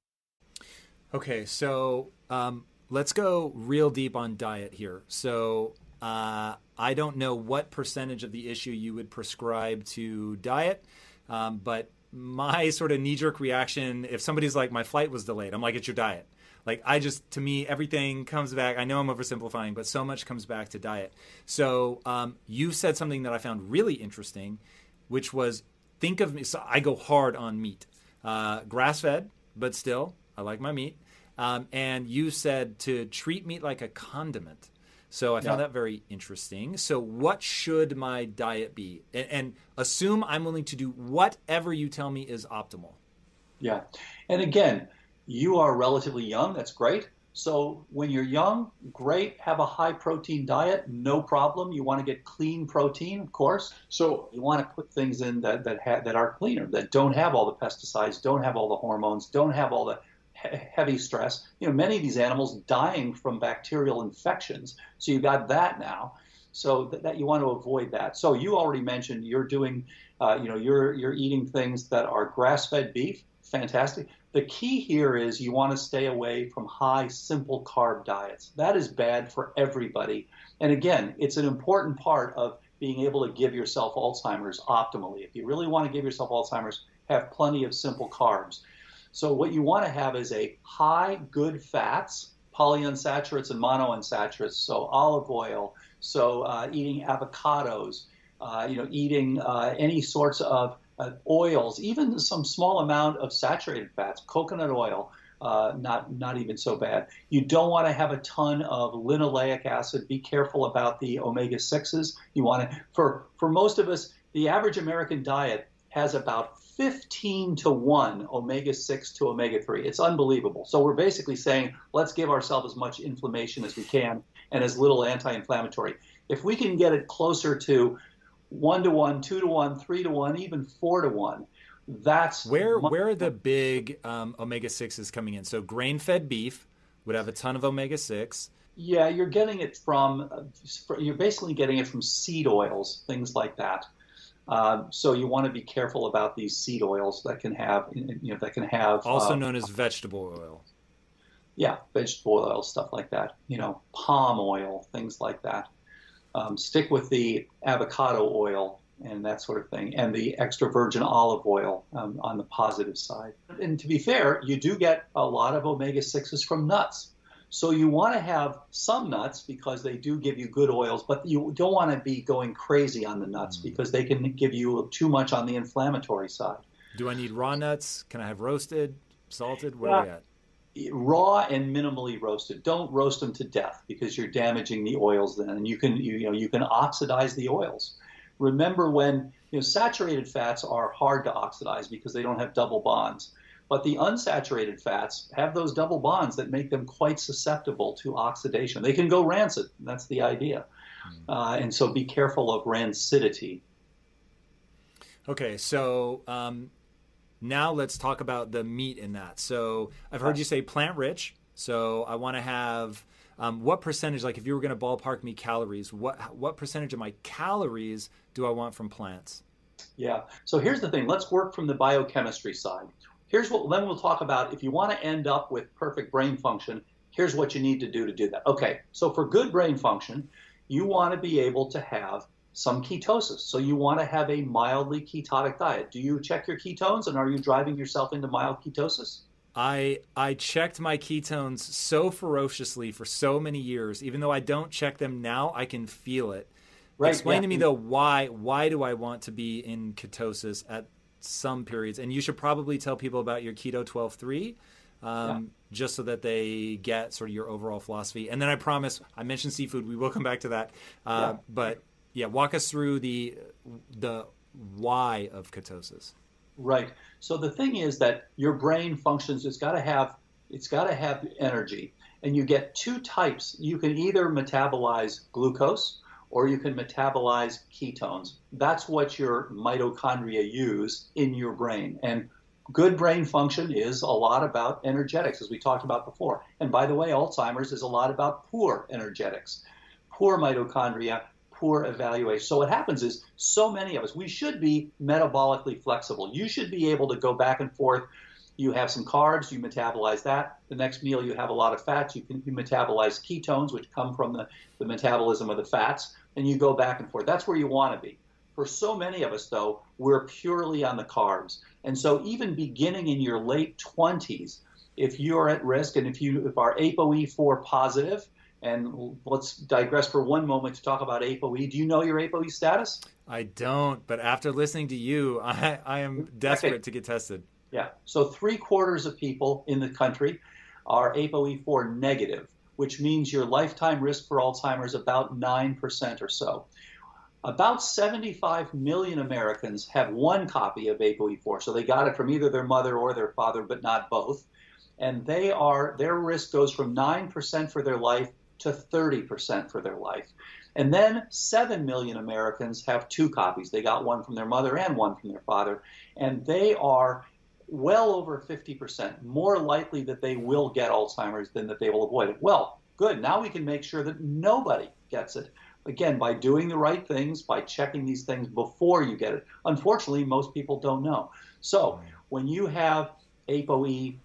Okay, so um, let's go real deep on diet here. So uh, I don't know what percentage of the issue you would prescribe to diet, um, but my sort of knee jerk reaction, if somebody's like, my flight was delayed, I'm like, it's your diet. Like, I just, to me, everything comes back. I know I'm oversimplifying, but so much comes back to diet. So um, you said something that I found really interesting, which was think of me. So I go hard on meat, uh, grass fed, but still, I like my meat. Um, and you said to treat meat like a condiment. So I found yeah. that very interesting. So, what should my diet be? And, and, assume I'm willing to do whatever you tell me is optimal. Yeah. And again, you are relatively young. That's great. So when you're young, great, have a high protein diet, no problem. You want to get clean protein, of course. So you want to put things in that that ha- that are cleaner, that don't have all the pesticides, don't have all the hormones, don't have all the he- heavy stress. You know, many of these animals dying from bacterial infections. So you got that now. So that, that you want to avoid that. So you already mentioned you're doing, uh, you know, you're you're eating things that are grass-fed beef. Fantastic. The key here is you want to stay away from high, simple carb diets. That is bad for everybody. And again, it's an important part of being able to give yourself Alzheimer's optimally. If you really want to give yourself Alzheimer's, have plenty of simple carbs. So, what you want to have is a high good fats, polyunsaturates and monounsaturates, so olive oil, so uh, eating avocados, uh, you know, eating uh, any sorts of uh, oils, even some small amount of saturated fats, coconut oil, uh, not not even so bad. You don't want to have a ton of linoleic acid. Be careful about the omega sixes. You want to for for most of us, the average American diet has about 15 to 1 omega 6 to omega 3. It's unbelievable. So we're basically saying let's give ourselves as much inflammation as we can and as little anti inflammatory. If we can get it closer to one to one, two to one, three to one, even four to one. That's where where are the big um, omega sixes coming in? So grain fed beef would have a ton of omega six. Yeah, you're getting it from you're basically getting it from seed oils, things like that. Uh, so you want to be careful about these seed oils that can have you know that can have also uh, known as vegetable oil. Yeah, vegetable oil stuff like that. You know, palm oil, things like that um, stick with the avocado oil and that sort of thing, and the extra virgin olive oil um, on the positive side. And to be fair, you do get a lot of omega 6s from nuts. So you want to have some nuts because they do give you good oils, but you don't want to be going crazy on the nuts mm. because they can give you too much on the inflammatory side. Do I need raw nuts? Can I have roasted, salted? Where yeah. are we at? raw and minimally roasted. Don't roast them to death because you're damaging the oils then, and you can you, you know you can oxidize the oils. Remember when you know saturated fats are hard to oxidize because they don't have double bonds, but the unsaturated fats have those double bonds that make them quite susceptible to oxidation. They can go rancid. That's the idea, hmm. uh, and so be careful of rancidity. Okay, so um, now let's talk about the meat in that. So I've heard you say plant rich. So I want to have um, what percentage, like if you were going to ballpark me calories, what what percentage of my calories do I want from plants? Yeah. So here's the thing. Let's work from the biochemistry side. Here's what then we'll talk about if you want to end up with perfect brain function, here's what you need to do to do that. Okay, so for good brain function, you want to be able to have some ketosis. So you want to have a mildly ketotic diet. Do you check your ketones and are you driving yourself into mild ketosis? I I checked my ketones so ferociously for so many years. Even though I don't check them now, I can feel it. Right, Explain yeah. to me though why why do I want to be in ketosis at some periods? And you should probably tell people about your keto 12-3 um, yeah. just so that they get sort of your overall philosophy. And then I promise I mentioned seafood. We will come back to that. Uh, yeah. But yeah, walk us through the the why of ketosis. Right. So the thing is that your brain functions. It's got to have it's got to have energy, and you get two types. You can either metabolize glucose or you can metabolize ketones. That's what your mitochondria use in your brain. And good brain function is a lot about energetics, as we talked about before. And by the way, Alzheimer's is a lot about poor energetics. Poor mitochondria poor evaluation. So what happens is so many of us, we should be metabolically flexible. You should be able to go back and forth. You have some carbs, you metabolize that. The next meal, you have a lot of fats. You can you metabolize ketones, which come from the, the metabolism of the fats, and you go back and forth. That's where you want to be. For so many of us, though, we're purely on the carbs. And so even beginning in your late 20s, if you're at risk and if you if are ApoE4 positive, and let's digress for one moment to talk about ApoE. Do you know your ApoE status? I don't, but after listening to you, I, I am desperate okay. to get tested. Yeah. So three quarters of people in the country are ApoE4 negative, which means your lifetime risk for Alzheimer's about 9% or so. About 75 million Americans have one copy of ApoE4, so they got it from either their mother or their father, but not both. And they are their risk goes from 9% for their life to 30% for their life. And then 7 million Americans have two copies. They got one from their mother and one from their father. And they are well over 50% more likely that they will get Alzheimer's than that they will avoid it. Well, good. Now we can make sure that nobody gets it. Again, by doing the right things, by checking these things before you get it. Unfortunately, most people don't know. So when you have ApoE,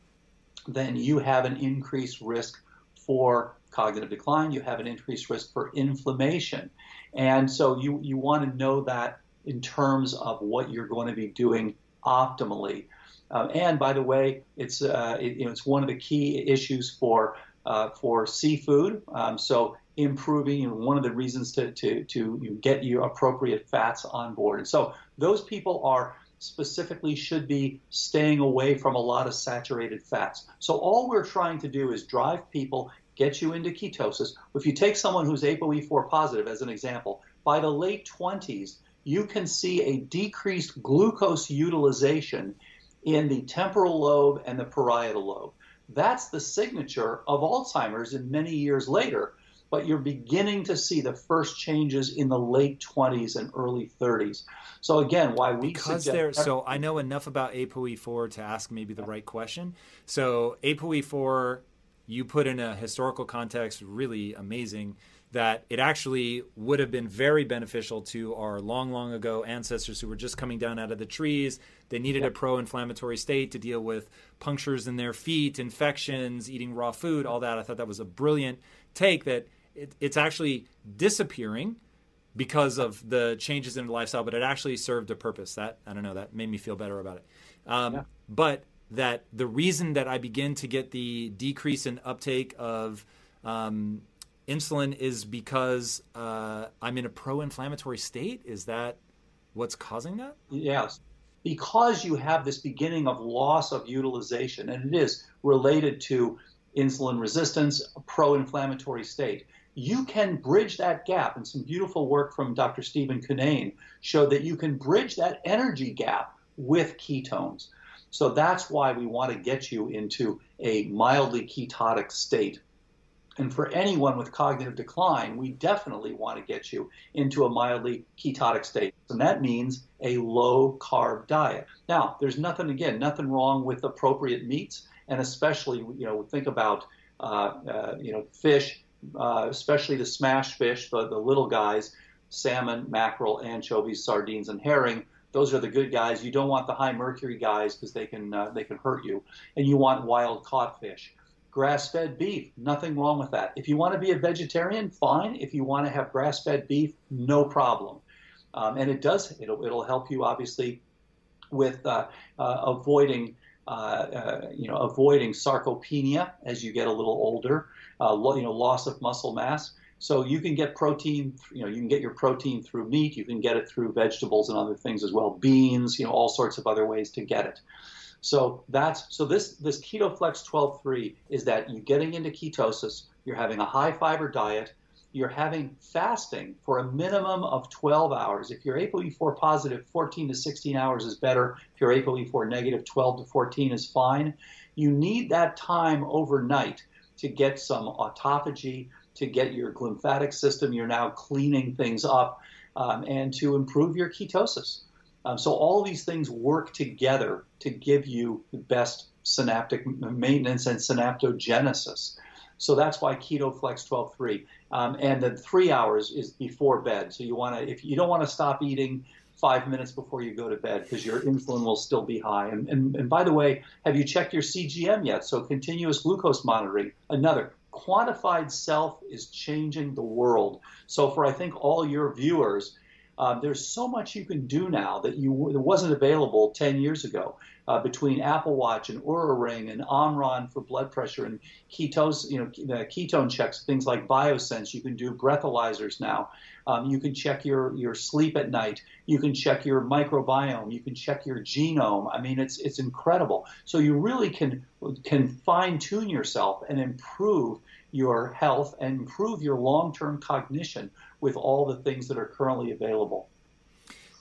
then you have an increased risk for cognitive decline, you have an increased risk for inflammation. And so you, you want to know that in terms of what you're going to be doing optimally. Um, and by the way, it's, uh, it, you know, it's one of the key issues for, uh, for seafood. Um, so improving you know, one of the reasons to, to, to get your appropriate fats on board. And so those people are specifically should be staying away from a lot of saturated fats. So all we're trying to do is drive people get you into ketosis. If you take someone who's ApoE4 positive as an example, by the late 20s, you can see a decreased glucose utilization in the temporal lobe and the parietal lobe. That's the signature of Alzheimer's in many years later, but you're beginning to see the first changes in the late 20s and early 30s. So again, why we because there. So I know enough about ApoE4 to ask maybe the right question. So ApoE4 you put in a historical context really amazing that it actually would have been very beneficial to our long, long ago ancestors who were just coming down out of the trees. They needed yep. a pro inflammatory state to deal with punctures in their feet, infections, eating raw food, all that. I thought that was a brilliant take that it, it's actually disappearing because of the changes in the lifestyle, but it actually served a purpose. That, I don't know, that made me feel better about it. Um, yeah. But that the reason that I begin to get the decrease in uptake of um, insulin is because uh, I'm in a pro-inflammatory state. Is that what's causing that? Yes, because you have this beginning of loss of utilization, and it is related to insulin resistance, a pro-inflammatory state. You can bridge that gap, and some beautiful work from Dr. Stephen Cunnane showed that you can bridge that energy gap with ketones. So that's why we want to get you into a mildly ketotic state. And for anyone with cognitive decline, we definitely want to get you into a mildly ketotic state. And that means a low carb diet. Now, there's nothing, again, nothing wrong with appropriate meats. And especially, you know, think about, uh, uh, you know, fish, uh, especially the smash fish, the, the little guys, salmon, mackerel, anchovies, sardines, and herring Those are the good guys. You don't want the high mercury guys because they can uh, they can hurt you. And you want wild caught fish. Grass-fed beef, nothing wrong with that. If you want to be a vegetarian, fine. If you want to have grass-fed beef, no problem. Um, and it does it'll it'll help you obviously with uh, uh, avoiding uh, uh, you know avoiding sarcopenia as you get a little older, uh, you know loss of muscle mass. So you can get protein, you know, you can get your protein through meat, you can get it through vegetables and other things as well, beans, you know, all sorts of other ways to get it. So that's so this this KetoFlex 12.3 is that you're getting into ketosis, you're having a high fiber diet, you're having fasting for a minimum of 12 hours. If you're ApoE4 positive, 14 to 16 hours is better. If you're ApoE4 negative, 12 to 14 is fine. You need that time overnight to get some autophagy, to get your glymphatic system. You're now cleaning things up um, and to improve your ketosis. Um, so all these things work together to give you the best synaptic maintenance and synaptogenesis. So that's why Keto Flex 12.3. Um, and then three hours is before bed. So you want to, if you don't want to stop eating five minutes before you go to bed because your insulin will still be high. And, and, and by the way, have you checked your CGM yet? So continuous glucose monitoring, another quantified self is changing the world. So for I think all your viewers, uh, there's so much you can do now that you that wasn't available 10 years ago uh, between Apple Watch and Oura Ring and Omron for blood pressure and ketose, you know, ketone checks, things like Biosense. You can do breathalyzers now. Um, you can check your, your sleep at night. You can check your microbiome. You can check your genome. I mean, it's it's incredible. So you really can can fine tune yourself and improve your health and improve your long term cognition with all the things that are currently available.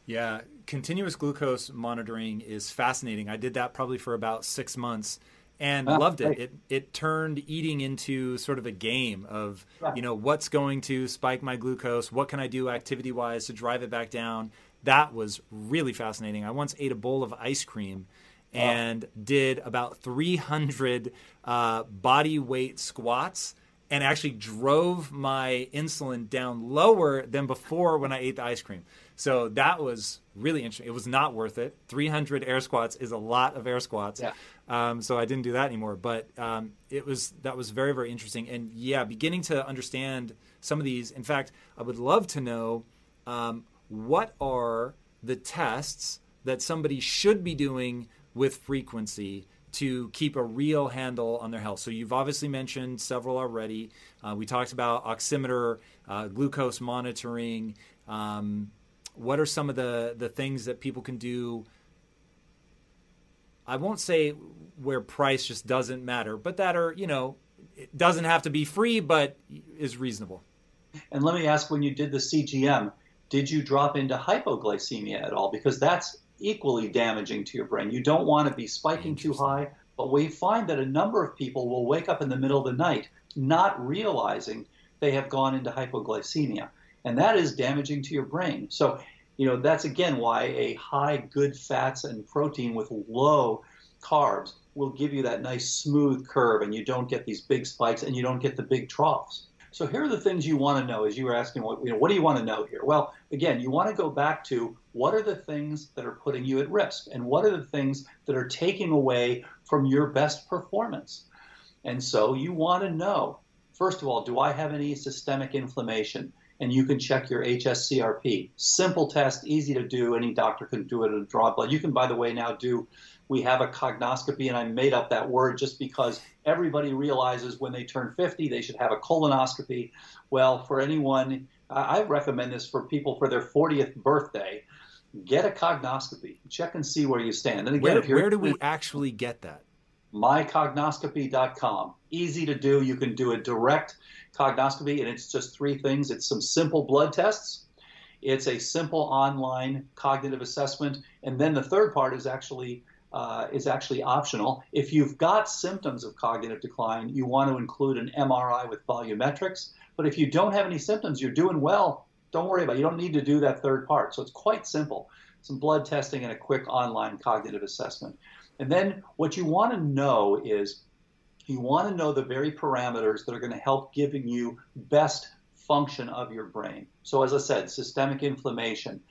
Yeah, continuous glucose monitoring is fascinating. I did that probably for about six months and ah, loved it. It it turned eating into sort of a game of you know what's going to spike my glucose, what can I do activity wise to drive it back down. That was really fascinating. I once ate a bowl of ice cream and did about 300 uh, body weight squats and actually drove my insulin down lower than before when I ate the ice cream. So that was really interesting. It was not worth it. 300 air squats is a lot of air squats. Yeah. Um, so I didn't do that anymore. But um, it was that was very very interesting. And yeah, beginning to understand some of these. In fact, I would love to know um, what are the tests that somebody should be doing with frequency to keep a real handle on their health. So you've obviously mentioned several already. Uh, we talked about oximeter, uh, glucose monitoring. Um, what are some of the the things that people can do? I won't say where price just doesn't matter, but that are you know it doesn't have to be free, but is reasonable. And let me ask: when you did the CGM, did you drop into hypoglycemia at all? Because that's equally damaging to your brain. You don't want to be spiking too high, but we find that a number of people will wake up in the middle of the night not realizing they have gone into hypoglycemia and that is damaging to your brain. So, you know, that's again why a high good fats and protein with low carbs will give you that nice smooth curve and you don't get these big spikes and you don't get the big troughs. So here are the things you want to know as you were asking what you know what do you want to know here? Well, again, you want to go back to what are the things that are putting you at risk and what are the things that are taking away from your best performance. And so you want to know first of all, do I have any systemic inflammation? and you can check your HSCRP. Simple test, easy to do. Any doctor can do it at a draw blood. You can, by the way, now do. We have a cognoscopy, and I made up that word just because everybody realizes when they turn 50 they should have a colonoscopy. Well, for anyone, I recommend this for people for their 40th birthday. Get a cognoscopy. Check and see where you stand. And again, where, where do we actually get that? mycognoscopy.com. Easy to do. You can do a direct cognoscopy, and it's just three things it's some simple blood tests, it's a simple online cognitive assessment, and then the third part is actually. Uh, is actually optional. If you've got symptoms of cognitive decline, you want to include an MRI with volumetrics. But if you don't have any symptoms, you're doing well. Don't worry about it. You don't need to do that third part. So it's quite simple. Some blood testing and a quick online cognitive assessment. And then what you want to know is you want to know the very parameters that are going to help giving you best function of your brain. So as I said, systemic inflammation.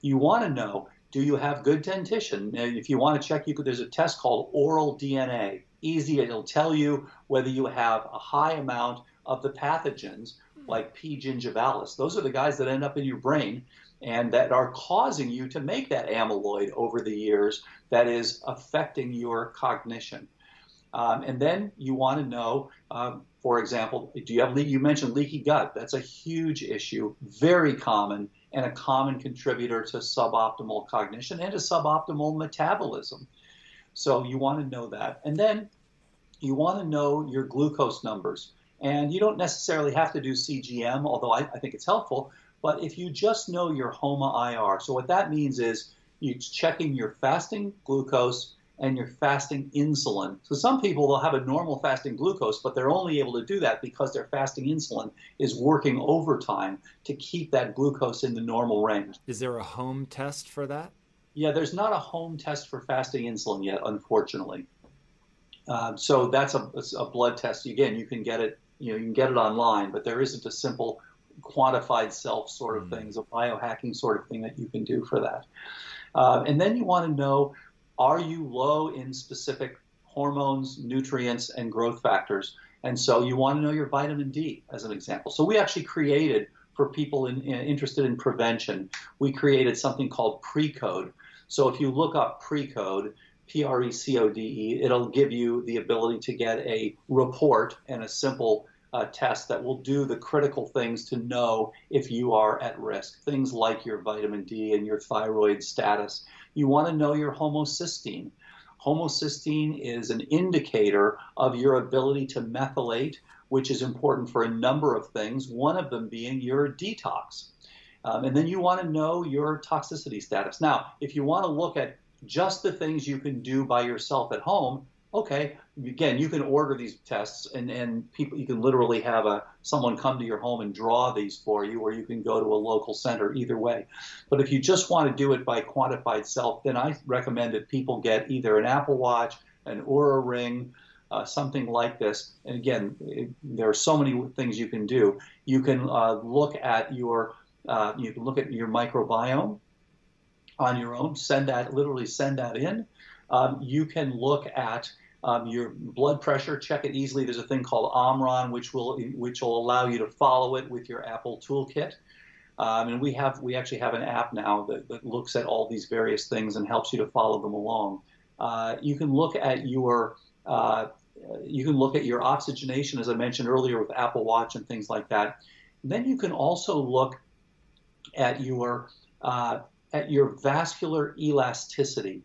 You want to know do you have good dentition? If you want to check, you could, there's a test called oral DNA. Easy, it'll tell you whether you have a high amount of the pathogens like P. gingivalis. Those are the guys that end up in your brain and that are causing you to make that amyloid over the years that is affecting your cognition. Um, and then you want to know, um, for example, do you have you mentioned leaky gut? That's a huge issue, very common, and a common contributor to suboptimal cognition and to suboptimal metabolism. So you want to know that, and then you want to know your glucose numbers. And you don't necessarily have to do CGM, although I, I think it's helpful. But if you just know your HOMA IR, so what that means is you're checking your fasting glucose and your fasting insulin. So some people will have a normal fasting glucose, but they're only able to do that because their fasting insulin is working overtime to keep that glucose in the normal range. Is there a home test for that? Yeah, there's not a home test for fasting insulin yet, unfortunately. Um, so that's a, a, blood test. Again, you can get it. You know, you can get it online, but there isn't a simple quantified self sort of mm. thing, a biohacking sort of thing that you can do for that. Uh, and then you want to know are you low in specific hormones, nutrients, and growth factors? And so you want to know your vitamin D as an example. So we actually created for people in, in, interested in prevention, we created something called Precode. So if you look up Precode, P R E C O D E, it'll give you the ability to get a report and a simple uh, test that will do the critical things to know if you are at risk. Things like your vitamin D and your thyroid status. You want to know your homocysteine. Homocysteine is an indicator of your ability to methylate, which is important for a number of things, one of them being your detox. Um, and then you want to know your toxicity status. Now, if you want to look at just the things you can do by yourself at home, okay, again, you can order these tests and, and people you can literally have a someone come to your home and draw these for you, or you can go to a local center, either way. But if you just want to do it by quantified self, then I recommend that people get either an Apple Watch, an Oura Ring, uh, something like this. And again, it, there are so many things you can do. You can uh, look at your uh, you can look at your microbiome on your own. Send that literally send that in. Um, you can look at um, your blood pressure, check it easily. There's a thing called Omron, which will which will allow you to follow it with your Apple Toolkit. Um, and we have we actually have an app now that, that, looks at all these various things and helps you to follow them along. Uh, you can look at your uh, you can look at your oxygenation, as I mentioned earlier, with Apple Watch and things like that. And then you can also look at your uh, at your vascular elasticity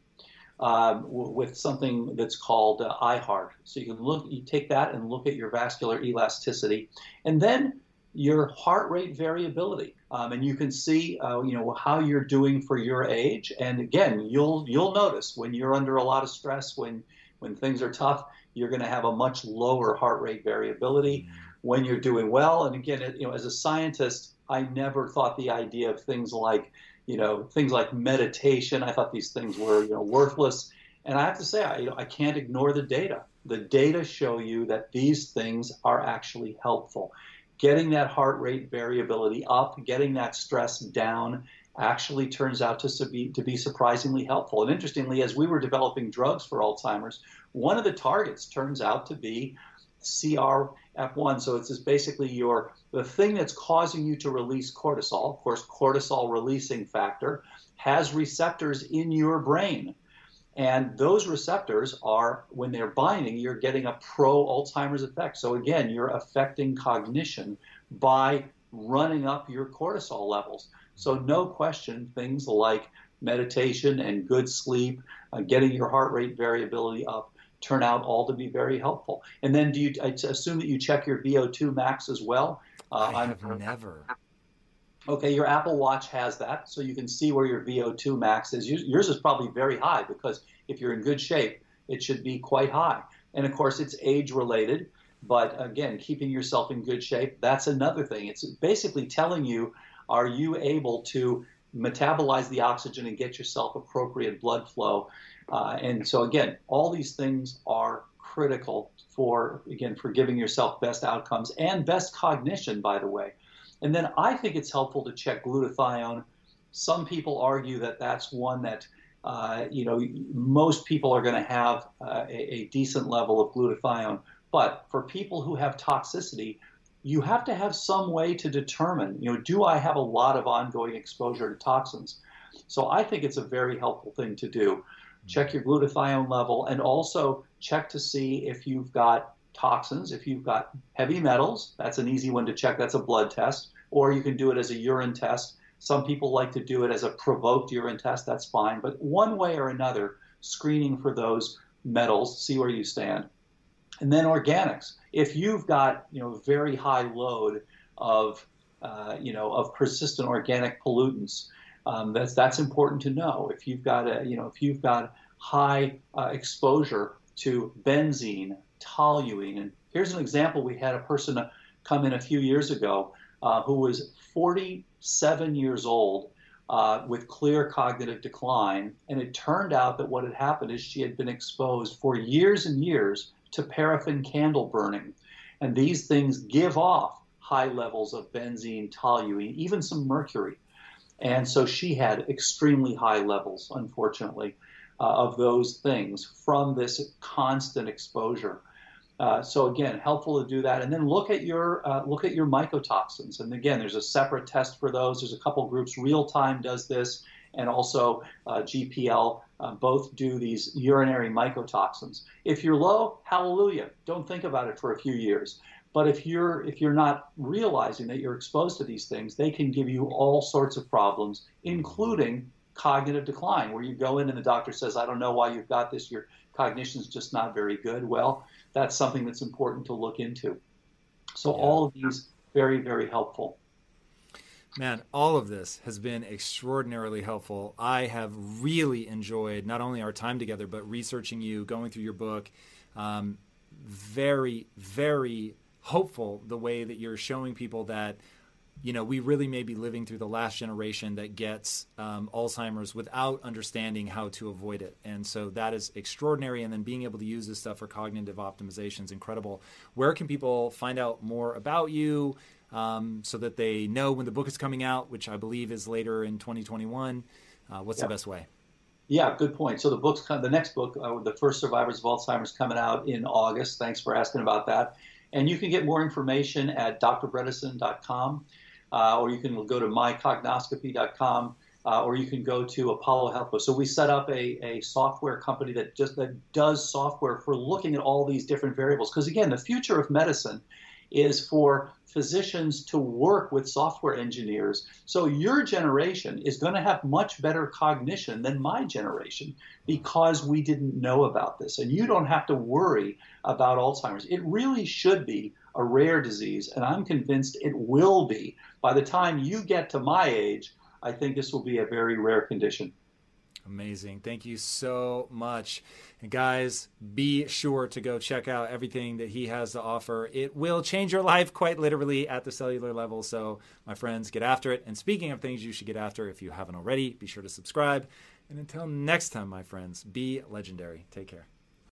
um, w- with something that's called uh, iHeart. So you can look, you take that and look at your vascular elasticity, and then your heart rate variability, um, and you can see, uh, you know, how you're doing for your age. And again, you'll you'll notice when you're under a lot of stress, when when things are tough, you're going to have a much lower heart rate variability. Mm-hmm. When you're doing well, and again, you know, as a scientist, I never thought the idea of things like you know, things like meditation. I thought these things were, you know, worthless. And I have to say, I, you know, I can't ignore the data. The data show you that these things are actually helpful. Getting that heart rate variability up, getting that stress down, actually turns out to be, to be surprisingly helpful. And interestingly, as we were developing drugs for Alzheimer's, one of the targets turns out to be CRF1. So it's just basically your the thing that's causing you to release cortisol. Of course, cortisol releasing factor has receptors in your brain. And those receptors are, when they're binding, you're getting a pro Alzheimer's effect. So again, you're affecting cognition by running up your cortisol levels. So, no question, things like meditation and good sleep, uh, getting your heart rate variability up, turn out all to be very helpful. And then do you I assume that you check your VO2 max as well? Uh, I have never. Okay, your Apple Watch has that, so you can see where your VO2 max is. Yours is probably very high because if you're in good shape, it should be quite high. And of course, it's age related. But again, keeping yourself in good shape, that's another thing. It's basically telling you are you able to metabolize the oxygen and get yourself appropriate blood flow uh, and so again, all these things are critical for again for giving yourself best outcomes and best cognition, by the way. And then I think it's helpful to check glutathione, Some people argue that that's one that uh, you know most people are going to have uh, a, a decent level of glutathione. But for people who have toxicity, you have to have some way to determine, you know, do I have a lot of ongoing exposure to toxins? So I think it's a very helpful thing to do. Check your glutathione level and also check to see if you've got toxins, if you've got heavy metals, that's an easy one to check. That's a blood test. Or you can do it as a urine test. Some people like to do it as a provoked urine test. That's fine. But one way or another, screening for those metals, see where you stand. And then organics. If you've got you know a very high load of uh, you know of persistent organic pollutants, um, that's that's important to know. If you've got a you know if you've got high uh, exposure to benzene, toluene, and here's an example. We had a person come in a few years ago uh, who was 47 years old. Uh, with clear cognitive decline. And it turned out that what had happened is she had been exposed for years and years to paraffin candle burning. And these things give off high levels of benzene, toluene, even some mercury. And so she had extremely high levels, unfortunately, uh, of those things from this constant exposure. Uh, so again, helpful to do that, and then look at your uh, look at your mycotoxins. And again, there's a separate test for those. There's a couple groups. Real Time does this, and also uh, GPL uh, both do these urinary mycotoxins. If you're low, hallelujah. Don't think about it for a few years. But if you're if you're not realizing that you're exposed to these things, they can give you all sorts of problems, including cognitive decline, where you go in and the doctor says, "I don't know why you've got this. Your cognition's just not very good." Well, that's something that's important to look into. So yeah. all of these very very helpful. Man, all of this has been extraordinarily helpful. I have really enjoyed not only our time together, but researching you, going through your book. Um, very, very hopeful the way that you're showing people that you know we really may be living through the last generation that gets um, alzheimer's without understanding how to avoid it and so that is extraordinary and then being able to use this stuff for cognitive optimization is incredible where can people find out more about you um, so that they know when the book is coming out which i believe is later in 2021 uh, what's the best way yeah, good point. So the book's the next book, uh, the first survivors of Alzheimer's, coming out in August. Thanks for asking about that. And you can get more information at drbredesen.com, uh, or you can go to mycognoscopy.com, uh, or you can go to Apollo Health. So we set up a, a software company that just that does software for looking at all these different variables. Because again, the future of medicine is for physicians to work with software engineers. So your generation is going to have much better cognition than my generation because we didn't know about this. And you don't have to worry about Alzheimer's. It really should be a rare disease, and I'm convinced it will be. By the time you get to my age, I think this will be a very rare condition. Amazing. Thank you so much. And guys, be sure to go check out everything that he has to offer. It will change your life quite literally at the cellular level. So, my friends, get after it. And speaking of things you should get after, if you haven't already, be sure to subscribe. And until next time, my friends, be legendary. Take care.